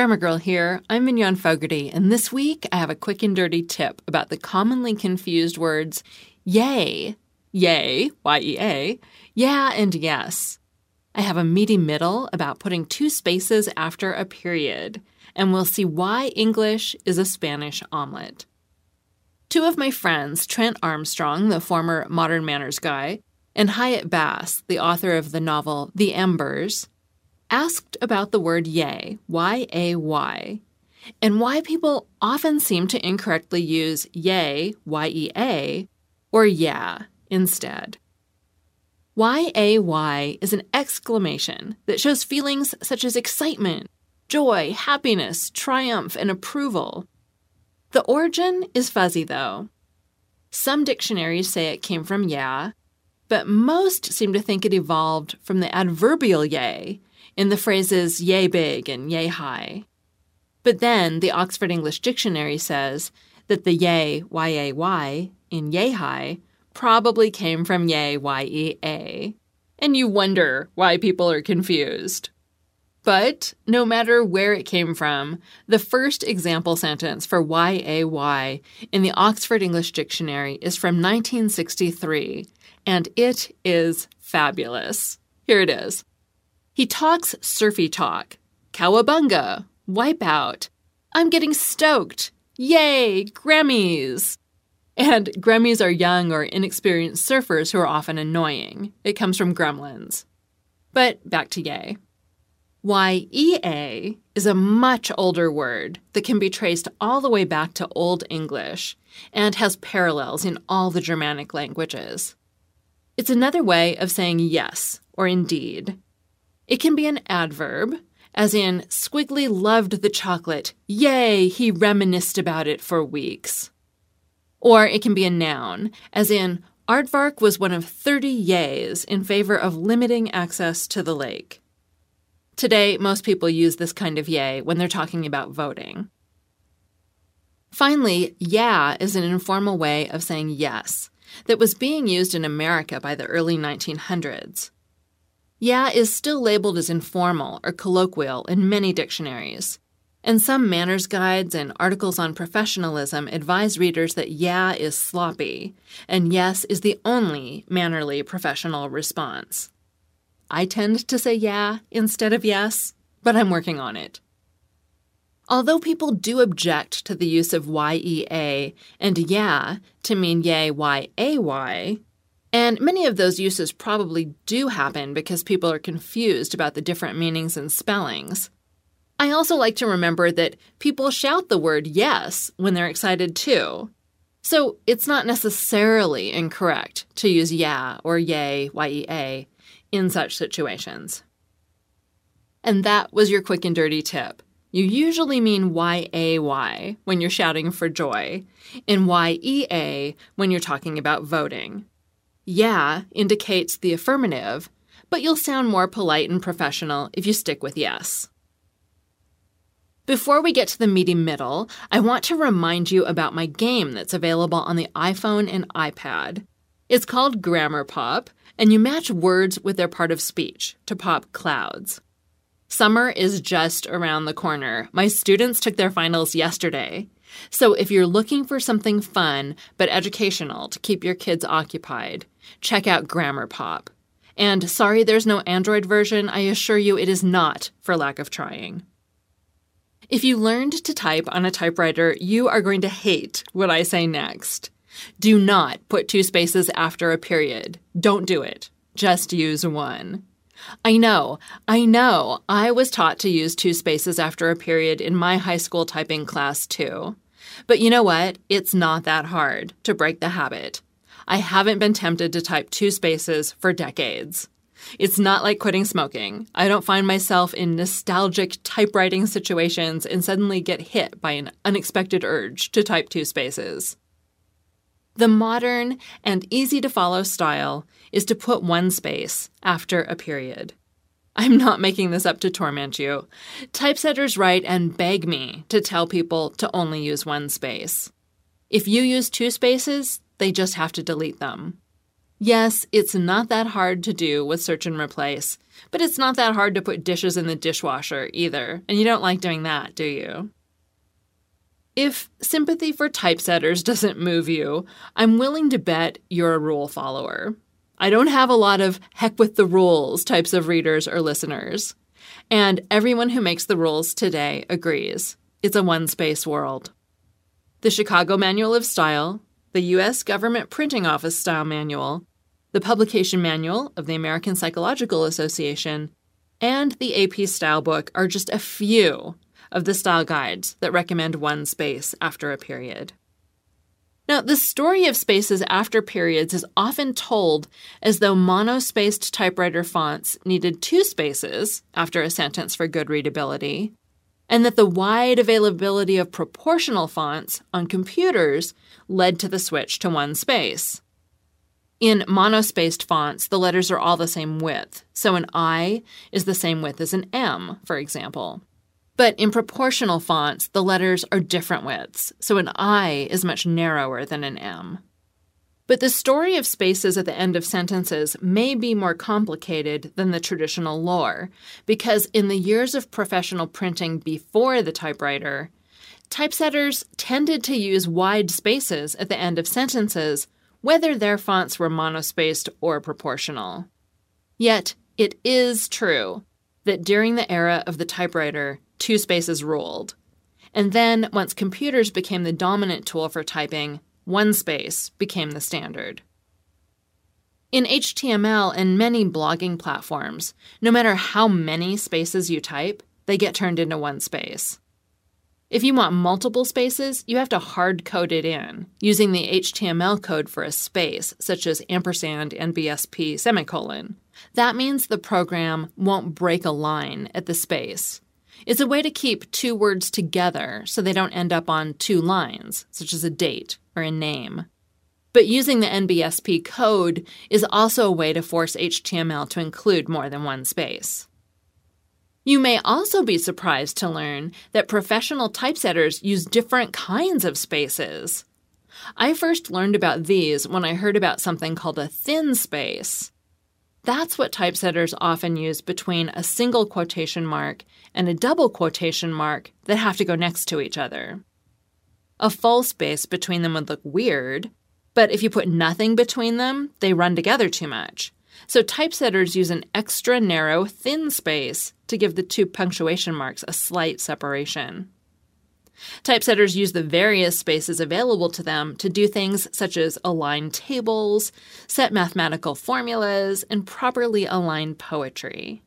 Grammar Girl here. I'm Mignon Fogarty, and this week I have a quick and dirty tip about the commonly confused words yay, yay, Y E A, yeah, and yes. I have a meaty middle about putting two spaces after a period, and we'll see why English is a Spanish omelet. Two of my friends, Trent Armstrong, the former Modern Manners guy, and Hyatt Bass, the author of the novel The Embers, asked about the word yay, Y A Y, and why people often seem to incorrectly use yay, Y E A, or yeah instead. Y A Y is an exclamation that shows feelings such as excitement, joy, happiness, triumph, and approval. The origin is fuzzy, though. Some dictionaries say it came from yeah, but most seem to think it evolved from the adverbial yay, in the phrases yay big and yay high. But then the Oxford English Dictionary says that the yay, Y-A-Y, in yay high probably came from yay, Y-E-A. And you wonder why people are confused. But no matter where it came from, the first example sentence for YAY in the Oxford English Dictionary is from 1963, and it is fabulous. Here it is. He talks surfy talk. Cowabunga. Wipeout. I'm getting stoked. Yay, gremmies. And Gremmies are young or inexperienced surfers who are often annoying. It comes from gremlins. But back to yay. YEA is a much older word that can be traced all the way back to Old English and has parallels in all the Germanic languages. It's another way of saying yes or indeed. It can be an adverb, as in, Squiggly loved the chocolate. Yay, he reminisced about it for weeks. Or it can be a noun, as in, Aardvark was one of 30 yays in favor of limiting access to the lake. Today, most people use this kind of yay when they're talking about voting. Finally, yeah is an informal way of saying yes that was being used in America by the early 1900s. Yeah is still labeled as informal or colloquial in many dictionaries. And some manners guides and articles on professionalism advise readers that yeah is sloppy, and yes is the only mannerly professional response. I tend to say yeah instead of yes, but I'm working on it. Although people do object to the use of YEA and yeah to mean yay Y-A-Y, and many of those uses probably do happen because people are confused about the different meanings and spellings. I also like to remember that people shout the word yes when they're excited too. So it's not necessarily incorrect to use yeah or yay, Y-E-A, in such situations. And that was your quick and dirty tip. You usually mean Y-A-Y when you're shouting for joy, and Y-E-A when you're talking about voting. Yeah indicates the affirmative, but you'll sound more polite and professional if you stick with yes. Before we get to the meaty middle, I want to remind you about my game that's available on the iPhone and iPad. It's called Grammar Pop, and you match words with their part of speech to pop clouds. Summer is just around the corner. My students took their finals yesterday. So if you're looking for something fun but educational to keep your kids occupied, check out Grammar Pop. And sorry there's no Android version, I assure you it is not for lack of trying. If you learned to type on a typewriter, you are going to hate what I say next. Do not put two spaces after a period. Don't do it. Just use one. I know, I know, I was taught to use two spaces after a period in my high school typing class too. But you know what? It's not that hard to break the habit. I haven't been tempted to type two spaces for decades. It's not like quitting smoking. I don't find myself in nostalgic typewriting situations and suddenly get hit by an unexpected urge to type two spaces. The modern and easy to follow style is to put one space after a period. I'm not making this up to torment you. Typesetters write and beg me to tell people to only use one space. If you use two spaces, they just have to delete them. Yes, it's not that hard to do with search and replace, but it's not that hard to put dishes in the dishwasher either, and you don't like doing that, do you? If sympathy for typesetters doesn't move you, I'm willing to bet you're a rule follower. I don't have a lot of heck with the rules types of readers or listeners. And everyone who makes the rules today agrees it's a one space world. The Chicago Manual of Style, the U.S. Government Printing Office Style Manual, the Publication Manual of the American Psychological Association, and the AP Style Book are just a few of the style guides that recommend one space after a period. Now, the story of spaces after periods is often told as though monospaced typewriter fonts needed two spaces after a sentence for good readability, and that the wide availability of proportional fonts on computers led to the switch to one space. In monospaced fonts, the letters are all the same width, so an I is the same width as an M, for example. But in proportional fonts, the letters are different widths, so an I is much narrower than an M. But the story of spaces at the end of sentences may be more complicated than the traditional lore, because in the years of professional printing before the typewriter, typesetters tended to use wide spaces at the end of sentences, whether their fonts were monospaced or proportional. Yet, it is true that during the era of the typewriter, two spaces ruled. And then, once computers became the dominant tool for typing, one space became the standard. In HTML and many blogging platforms, no matter how many spaces you type, they get turned into one space. If you want multiple spaces, you have to hard code it in, using the HTML code for a space, such as ampersand NBSP semicolon. That means the program won't break a line at the space. It's a way to keep two words together so they don't end up on two lines, such as a date or a name. But using the NBSP code is also a way to force HTML to include more than one space. You may also be surprised to learn that professional typesetters use different kinds of spaces. I first learned about these when I heard about something called a thin space. That's what typesetters often use between a single quotation mark and a double quotation mark that have to go next to each other. A full space between them would look weird, but if you put nothing between them, they run together too much. So typesetters use an extra narrow, thin space to give the two punctuation marks a slight separation. Typesetters use the various spaces available to them to do things such as align tables, set mathematical formulas, and properly align poetry.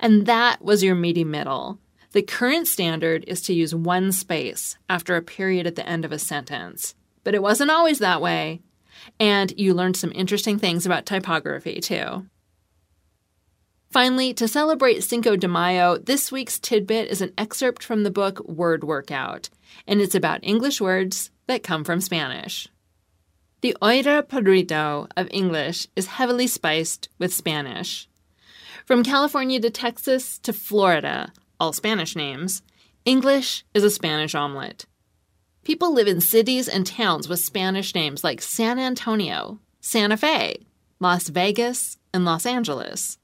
And that was your meaty middle. The current standard is to use one space after a period at the end of a sentence. But it wasn't always that way. And you learned some interesting things about typography, too. Finally, to celebrate Cinco de Mayo, this week's tidbit is an excerpt from the book Word Workout, and it's about English words that come from Spanish. The olla podrida of English is heavily spiced with Spanish. From California to Texas to Florida, all Spanish names, English is a Spanish omelet. People live in cities and towns with Spanish names like San Antonio, Santa Fe, Las Vegas, and Los Angeles.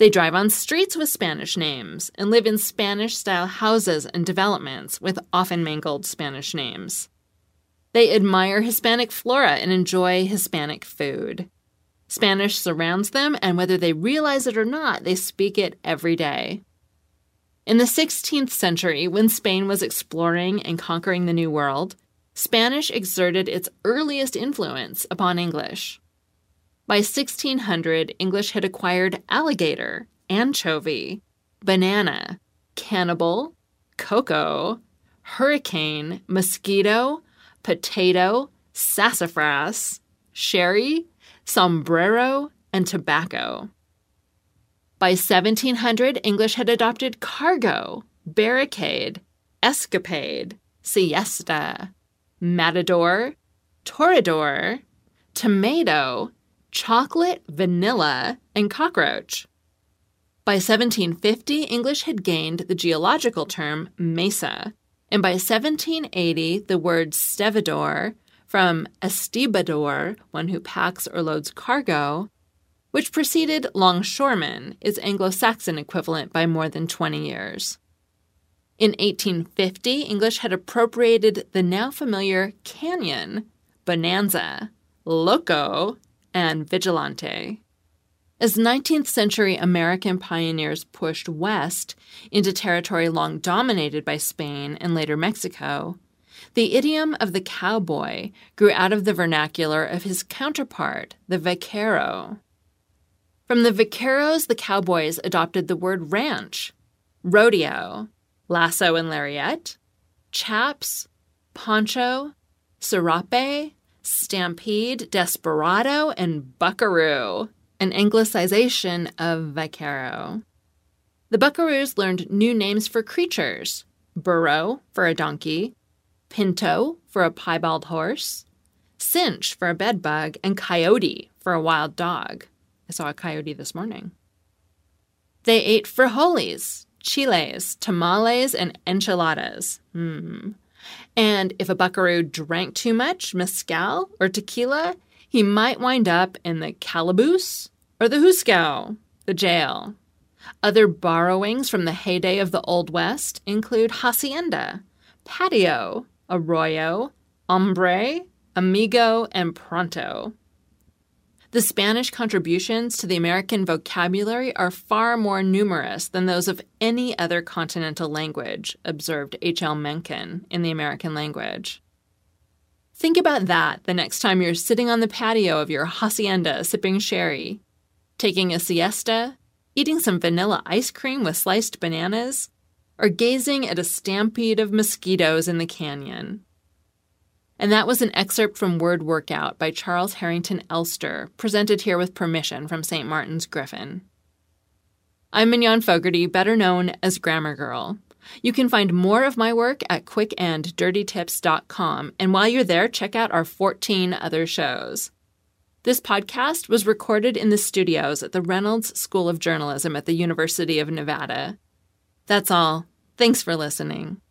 They drive on streets with Spanish names and live in Spanish style houses and developments with often mangled Spanish names. They admire Hispanic flora and enjoy Hispanic food. Spanish surrounds them, and whether they realize it or not, they speak it every day. In the 16th century, when Spain was exploring and conquering the New World, Spanish exerted its earliest influence upon English. By 1600, English had acquired alligator, anchovy, banana, cannibal, cocoa, hurricane, mosquito, potato, sassafras, sherry, sombrero, and tobacco. By 1700, English had adopted cargo, barricade, escapade, siesta, matador, toreador, tomato, chocolate, vanilla, and cockroach. By 1750, English had gained the geological term mesa, and by 1780, the word stevedore, from estibador, one who packs or loads cargo, which preceded longshoreman, is Anglo Saxon equivalent by more than 20 years. In 1850, English had appropriated the now familiar canyon, bonanza, loco, and vigilante. As 19th century American pioneers pushed west into territory long dominated by Spain and later Mexico, the idiom of the cowboy grew out of the vernacular of his counterpart, the vaquero. From the vaqueros, the cowboys adopted the word ranch, rodeo, lasso and lariat, chaps, poncho, serape, stampede, desperado, and buckaroo an anglicization of vaquero. The buckaroos learned new names for creatures burro for a donkey, pinto for a piebald horse, chinch for a bedbug, and coyote for a wild dog. I saw a coyote this morning. They ate frijoles, chiles, tamales, and enchiladas. Hmm. And if a buckaroo drank too much mezcal or tequila, he might wind up in the calaboose or the hoosegow, the jail. Other borrowings from the heyday of the Old West include hacienda, patio, arroyo, hombre, amigo, and pronto. The Spanish contributions to the American vocabulary are far more numerous than those of any other continental language, observed H.L. Mencken in the American language. Think about that the next time you're sitting on the patio of your hacienda sipping sherry, taking a siesta, eating some vanilla ice cream with sliced bananas, or gazing at a stampede of mosquitoes in the canyon. And that was an excerpt from Word Workout by Charles Harrington Elster, presented here with permission from St. Martin's Griffin. I'm Mignon Fogarty, better known as Grammar Girl. You can find more of my work at quickanddirtytips.com, and while you're there, check out our 14 other shows. This podcast was recorded in the studios at the Reynolds School of Journalism at the University of Nevada. That's all. Thanks for listening.